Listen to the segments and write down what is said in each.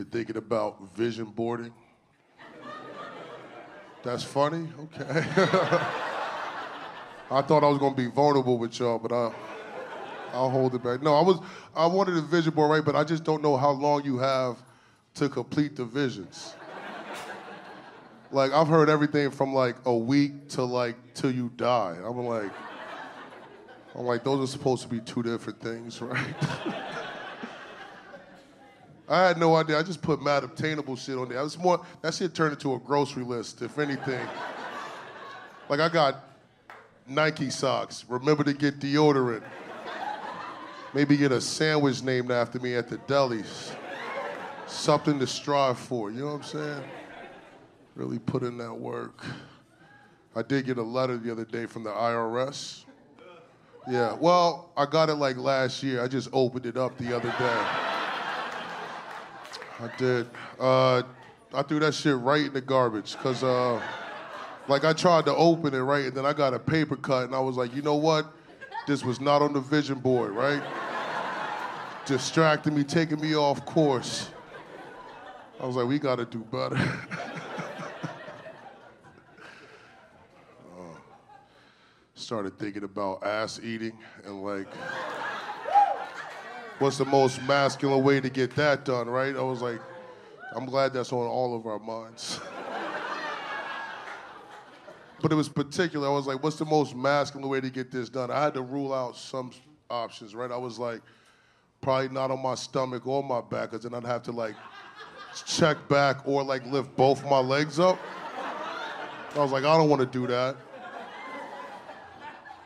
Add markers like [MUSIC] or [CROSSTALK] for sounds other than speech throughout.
Been thinking about vision boarding. That's funny? Okay. [LAUGHS] I thought I was gonna be vulnerable with y'all, but I, I'll hold it back. No, I was, I wanted a vision board, right? But I just don't know how long you have to complete the visions. Like I've heard everything from like a week to like till you die. I'm like, I'm like those are supposed to be two different things, right? [LAUGHS] I had no idea. I just put mad obtainable shit on there. I was more that shit turned into a grocery list, if anything. like I got Nike socks. Remember to get deodorant. Maybe get a sandwich named after me at the delis. Something to strive for. You know what I'm saying? Really put in that work. I did get a letter the other day from the IRS. Yeah, well, I got it like last year. I just opened it up the other day. I did. Uh, I threw that shit right in the garbage because, uh, like, I tried to open it right, and then I got a paper cut, and I was like, you know what? This was not on the vision board, right? Distracting me, taking me off course. I was like, we got to do better. [LAUGHS] uh, started thinking about ass eating and like what's the most masculine way to get that done, right? I was like, I'm glad that's on all of our minds. but it was particular. I was like, what's the most masculine way to get this done? I had to rule out some options, right? I was like, probably not on my stomach or my back, because then I'd have to like check back or like lift both my legs up. I was like, I don't want to do that.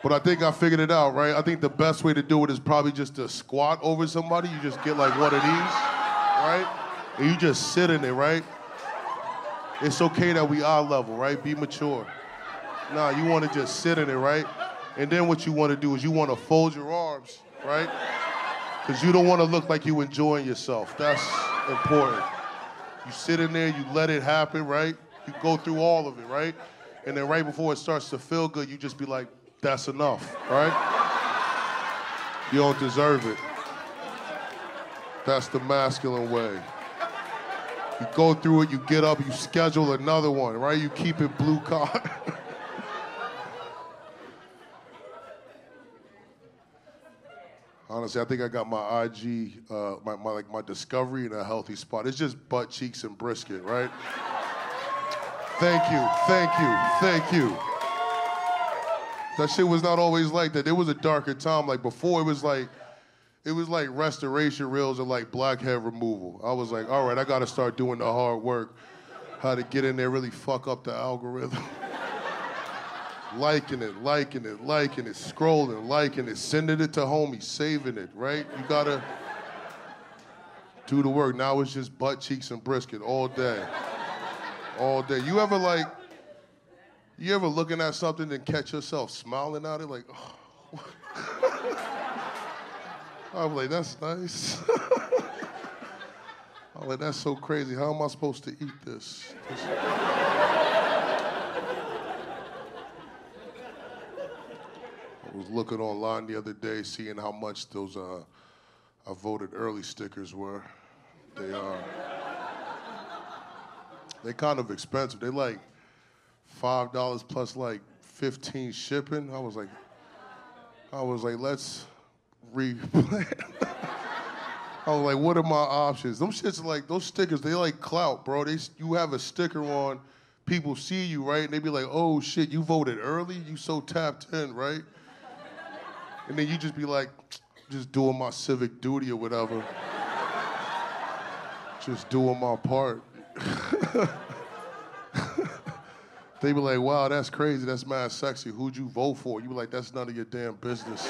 But I think I figured it out, right? I think the best way to do it is probably just to squat over somebody. You just get like one of these, right? And you just sit in it, right? It's okay that we are level, right? Be mature. Nah, you want to just sit in it, right? And then what you want to do is you want to fold your arms, right? Because you don't want to look like you enjoying yourself. That's important. You sit in there, you let it happen, right? You go through all of it, right? And then right before it starts to feel good, you just be like, that's enough, right? You don't deserve it. That's the masculine way. You go through it, you get up, you schedule another one, right? You keep it blue collar. [LAUGHS] Honestly, I think I got my IG, uh, my, my like my discovery in a healthy spot. It's just butt cheeks and brisket, right? thank you, thank you, thank you. That shit was not always like that. There was a darker time. Like before, it was like, it was like restoration reels and like blackhead removal. I was like, all right, I got to start doing the hard work. How to get in there, really fuck up the algorithm. [LAUGHS] liking it, liking it, liking it, scrolling, liking it, sending it to homies, saving it, right? You gotta do the work. Now it's just butt cheeks and brisket all day. All day. You ever like, you ever looking at something and catch yourself smiling at it like, oh. I'm like, that's nice. [LAUGHS] I'm like, that's so crazy. How am I supposed to eat this? this... I was looking online the other day, seeing how much those uh, I voted early stickers were. They are. Uh, they kind of expensive. They like five dollars plus like fifteen shipping. I was like, I was like, let's replan. [LAUGHS] I was like, what are my options? Them shits like those stickers. They like clout, bro. They you have a sticker on, people see you right, and they be like, oh shit, you voted early. You so tapped in, right? And then you just be like, just doing my civic duty or whatever. just doing my part. [LAUGHS] they be like, wow, that's crazy, that's mad sexy. Who'd you vote for? You be like, that's none of your damn business.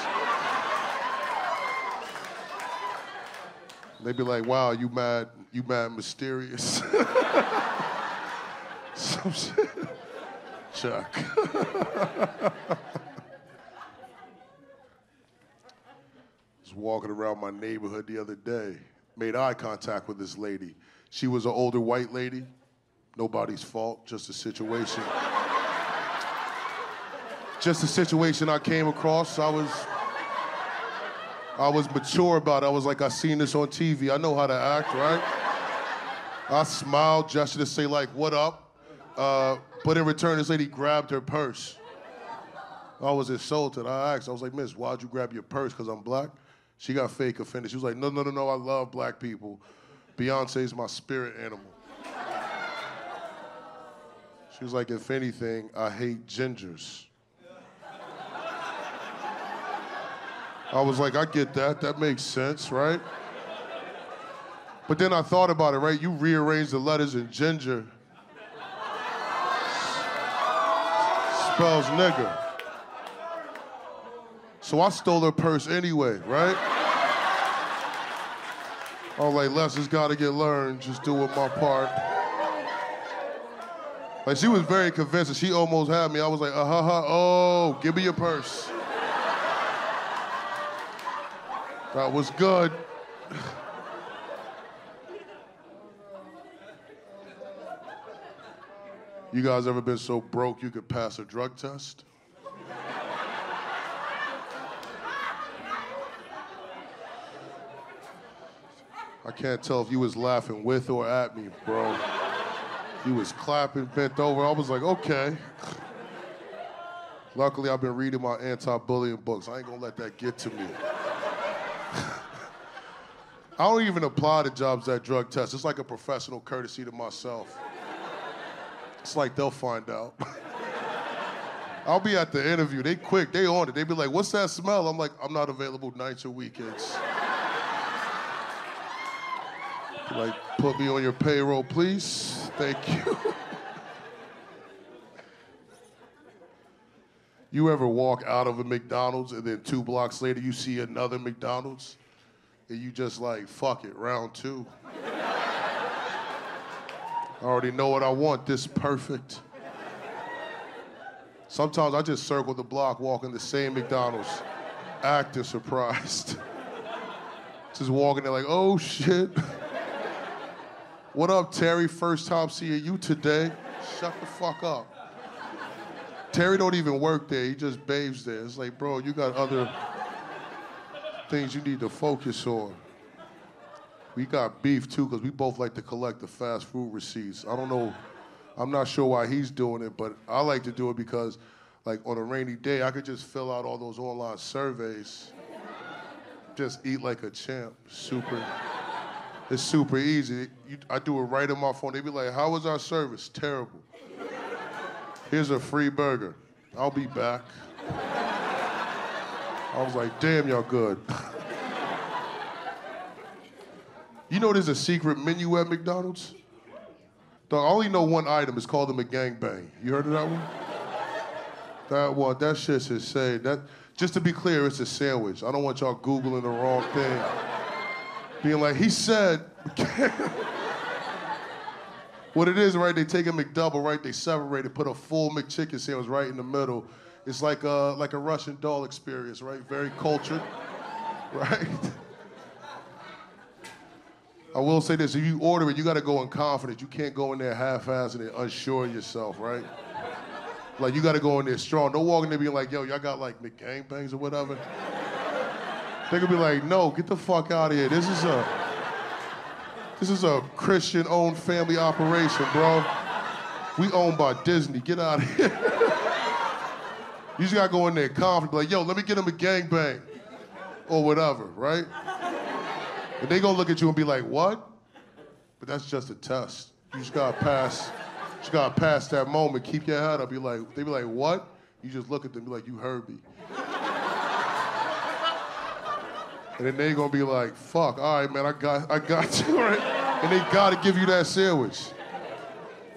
they be like, wow, you mad, you mad mysterious. [LAUGHS] Some shit. Chuck. was [LAUGHS] walking around my neighborhood the other day, made eye contact with this lady. She was an older white lady. Nobody's fault, just a situation. Just a situation I came across. I was I was mature about it. I was like, I seen this on TV. I know how to act, right? I smiled, gestured to say like, "What up?" Uh, but in return, this lady grabbed her purse. I was insulted. I asked, I was like, Miss, why'd you grab your purse? Because I'm black? She got fake offended. She was like, No, no, no, no, I love black people. Beyonce's my spirit animal. She was like, If anything, I hate gingers. I was like, I get that. That makes sense, right? But then I thought about it, right? You rearrange the letters in ginger spells nigger. So I stole her purse anyway, right? I was like, lessons gotta get learned, just doing my part. Like she was very convincing. She almost had me. I was like, uh huh, huh, oh, give me your purse. That was good. You guys ever been so broke you could pass a drug test? I can't tell if you was laughing with or at me, bro. You was clapping, bent over. I was like, okay. Luckily, I've been reading my anti-bullying books. I ain't gonna let that get to me. I don't even apply to jobs that drug test. It's like a professional courtesy to myself. It's like they'll find out. [LAUGHS] I'll be at the interview. They quick. They on it. They be like, "What's that smell?" I'm like, "I'm not available nights or weekends." [LAUGHS] like, put me on your payroll, please. Thank you. [LAUGHS] you ever walk out of a McDonald's and then two blocks later you see another McDonald's and you just like, fuck it, round two. I already know what I want. This perfect. Sometimes I just circle the block, walking the same McDonald's, acting surprised. [LAUGHS] just walking there like, oh shit. What up, Terry? First time seeing you today. Shut the fuck up. Terry don't even work there. He just bathes there. It's like, bro, you got other things you need to focus on. We got beef too, because we both like to collect the fast food receipts. I don't know, I'm not sure why he's doing it, but I like to do it because, like, on a rainy day, I could just fill out all those online surveys, just eat like a champ. Super. It's super easy. You, I do it right on my phone. They be like, "How was our service? Terrible. Here's a free burger. I'll be back." I was like, "Damn, y'all good." you know, there's a secret menu at McDonald's. I only know one item. It's called the McGangbang. You heard of that one? That one. That shit's insane. That. Just to be clear, it's a sandwich. I don't want y'all googling the wrong thing being like, he said, [LAUGHS] what it is, right? They take a McDouble, right? They separate it, put a full McChicken sandwich right in the middle. It's like a, like a Russian doll experience, right? Very cultured, [LAUGHS] right? I will say this: if you order it, you got to go in confidence. You can't go in there half-assing and unsure yourself, right? Like you got to go in there strong. Don't walk in there being like, "Yo, y'all got like McGangbangs or whatever." They could be like, no, get the fuck out of here. This is a this is a Christian-owned family operation, bro. We owned by Disney. Get out of here. [LAUGHS] you just gotta go in there confident, like, yo, let me get him a gangbang. Or whatever, right? And they gonna look at you and be like, what? But that's just a test. You just gotta pass, just gotta pass that moment, keep your head up. Be like, they be like, what? You just look at them, be like, you heard me. And then they gonna be like, fuck, all right, man, I got, I got [LAUGHS] you, right? And they gotta give you that sandwich.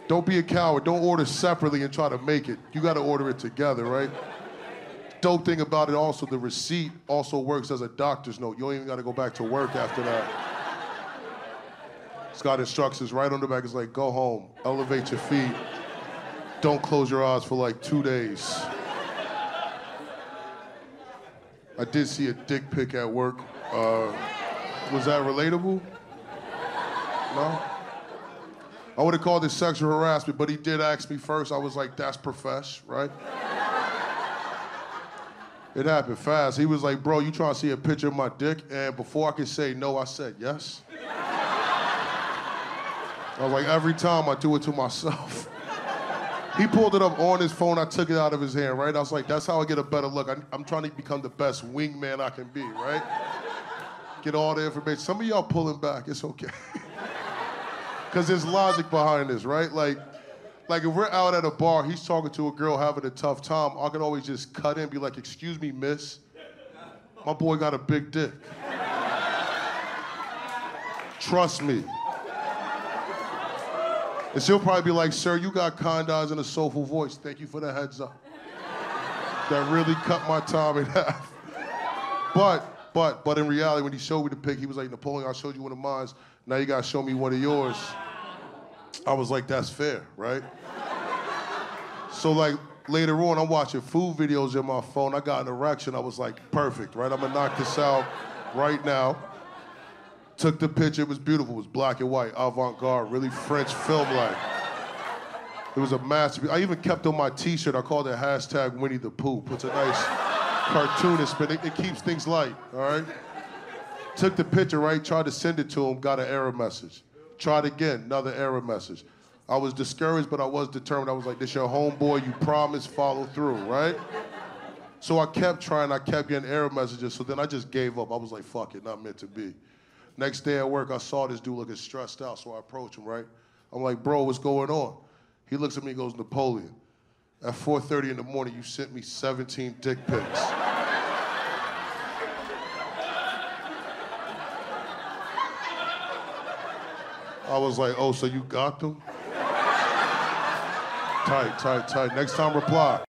Don't be a coward. Don't order separately and try to make it. You gotta order it together, right? Dope thing about it also, the receipt also works as a doctor's note. You don't even gotta go back to work after that. It's got instructions right on the back. It's like, go home, elevate your feet. Don't close your eyes for like two days. I did see a dick pic at work. Uh, was that relatable? No? I would have called it sexual harassment, but he did ask me first. I was like, that's profesh, right? It happened fast. He was like, bro, you trying to see a picture of my dick? And before I could say no, I said yes. I was like, every time I do it to myself. he pulled it up on his phone. I took it out of his hand, right? I was like, that's how I get a better look. I, I'm trying to become the best wingman I can be, right? Get all the information. Some of y'all pulling back. It's okay. [LAUGHS] Because there's logic behind this, right? Like, like if we're out at a bar, he's talking to a girl having a tough time, I can always just cut in and be like, excuse me, miss. My boy got a big dick. Trust me. And she'll probably be like, sir, you got condoms and a soulful voice. Thank you for the heads up. That really cut my time in [LAUGHS] half. But, but, but in reality, when he showed me the pic, he was like, Napoleon, I showed you one of mine. Now you gotta show me one of yours. I was like, that's fair, right? So like later on, I'm watching food videos in my phone. I got an erection. I was like, perfect, right? I'm gonna knock this out right now. Took the picture. It was beautiful. It was black and white, avant-garde, really French film-like. It was a masterpiece. I even kept on my T-shirt. I called it hashtag Winnie the Pooh. Puts a nice cartoonist but It, it keeps things light. All right. Took the picture, right? Tried to send it to him. Got an error message. Tried again. Another error message. I was discouraged, but I was determined. I was like, this your homeboy, you promise, follow through, right? So I kept trying, I kept getting error messages, so then I just gave up. I was like, fuck it, not meant to be. Next day at work, I saw this dude looking stressed out, so I approach him, right? I'm like, bro, what's going on? He looks at me and goes, Napoleon, at 4.30 in the morning, you sent me 17 dick pics. I was like, oh, so you got them? tight, tight, tight. Next time, reply.